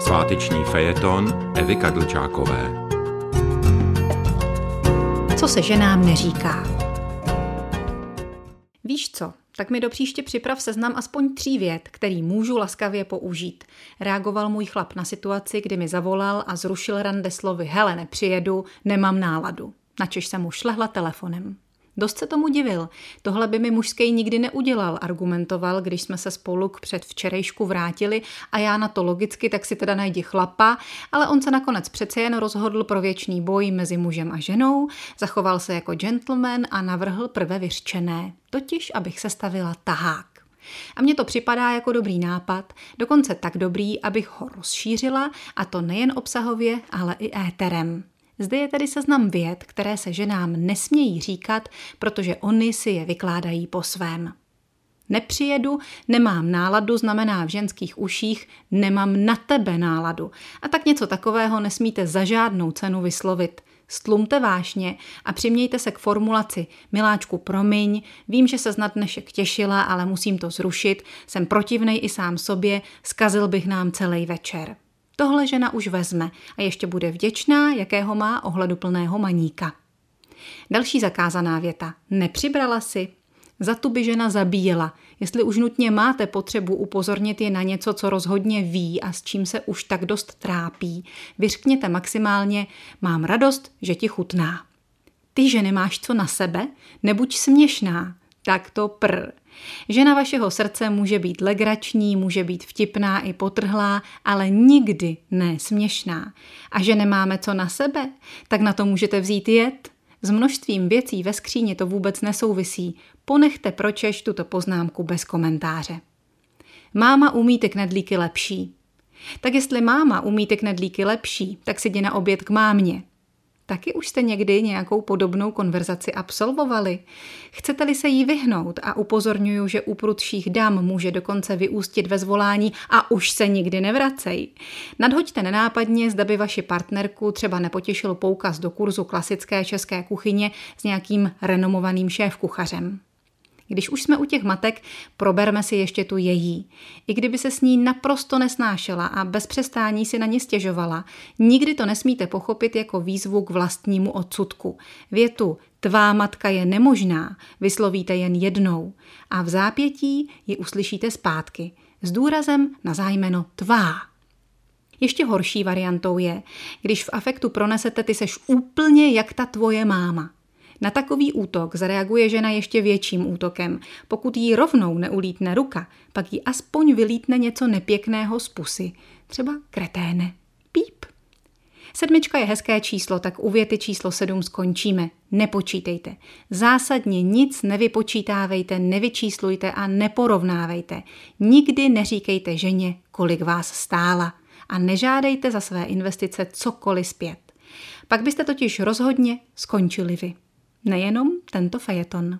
Sváteční fejeton Evy Kadlčákové. Co se ženám neříká? Víš co? Tak mi do příště připrav seznam aspoň tří vět, který můžu laskavě použít. Reagoval můj chlap na situaci, kdy mi zavolal a zrušil rande slovy hele, nepřijedu, nemám náladu. Načež jsem mu šlehla telefonem. Dost se tomu divil. Tohle by mi mužský nikdy neudělal, argumentoval, když jsme se spolu k předvčerejšku vrátili a já na to logicky tak si teda najdi chlapa, ale on se nakonec přece jen rozhodl pro věčný boj mezi mužem a ženou, zachoval se jako gentleman a navrhl prve vyřčené, totiž abych se stavila tahák. A mně to připadá jako dobrý nápad, dokonce tak dobrý, abych ho rozšířila, a to nejen obsahově, ale i éterem. Zde je tedy seznam věd, které se ženám nesmějí říkat, protože oni si je vykládají po svém. Nepřijedu, nemám náladu, znamená v ženských uších nemám na tebe náladu. A tak něco takového nesmíte za žádnou cenu vyslovit. Stlumte vášně a přimějte se k formulaci Miláčku, promiň, vím, že se snad dnešek těšila, ale musím to zrušit, jsem protivnej i sám sobě, skazil bych nám celý večer. Tohle žena už vezme a ještě bude vděčná, jakého má ohleduplného maníka. Další zakázaná věta. Nepřibrala si? Za tu by žena zabíjela. Jestli už nutně máte potřebu upozornit je na něco, co rozhodně ví a s čím se už tak dost trápí, vyřkněte maximálně mám radost, že ti chutná. Ty, že nemáš co na sebe, nebuď směšná, tak to pr. Žena vašeho srdce může být legrační, může být vtipná i potrhlá, ale nikdy ne směšná. A že nemáme co na sebe, tak na to můžete vzít jet. S množstvím věcí ve skříni to vůbec nesouvisí. Ponechte pročeš tuto poznámku bez komentáře. Máma umí ty knedlíky lepší. Tak jestli máma umí ty knedlíky lepší, tak si jdi na oběd k mámě. Taky už jste někdy nějakou podobnou konverzaci absolvovali? Chcete-li se jí vyhnout a upozorňuju, že u prudších dám může dokonce vyústit ve zvolání a už se nikdy nevracej. Nadhoďte nenápadně, zda by vaši partnerku třeba nepotěšil poukaz do kurzu klasické české kuchyně s nějakým renomovaným šéf-kuchařem. Když už jsme u těch matek, proberme si ještě tu její. I kdyby se s ní naprosto nesnášela a bez přestání si na ně stěžovala, nikdy to nesmíte pochopit jako výzvu k vlastnímu odsudku. Větu tvá matka je nemožná vyslovíte jen jednou a v zápětí ji uslyšíte zpátky s důrazem na zájmeno tvá. Ještě horší variantou je, když v afektu pronesete ty seš úplně jak ta tvoje máma. Na takový útok zareaguje žena ještě větším útokem. Pokud jí rovnou neulítne ruka, pak jí aspoň vylítne něco nepěkného z pusy. Třeba kreténe. Píp. Sedmička je hezké číslo, tak u věty číslo sedm skončíme. Nepočítejte. Zásadně nic nevypočítávejte, nevyčíslujte a neporovnávejte. Nikdy neříkejte ženě, kolik vás stála. A nežádejte za své investice cokoliv zpět. Pak byste totiž rozhodně skončili vy nejenom tento fejeton.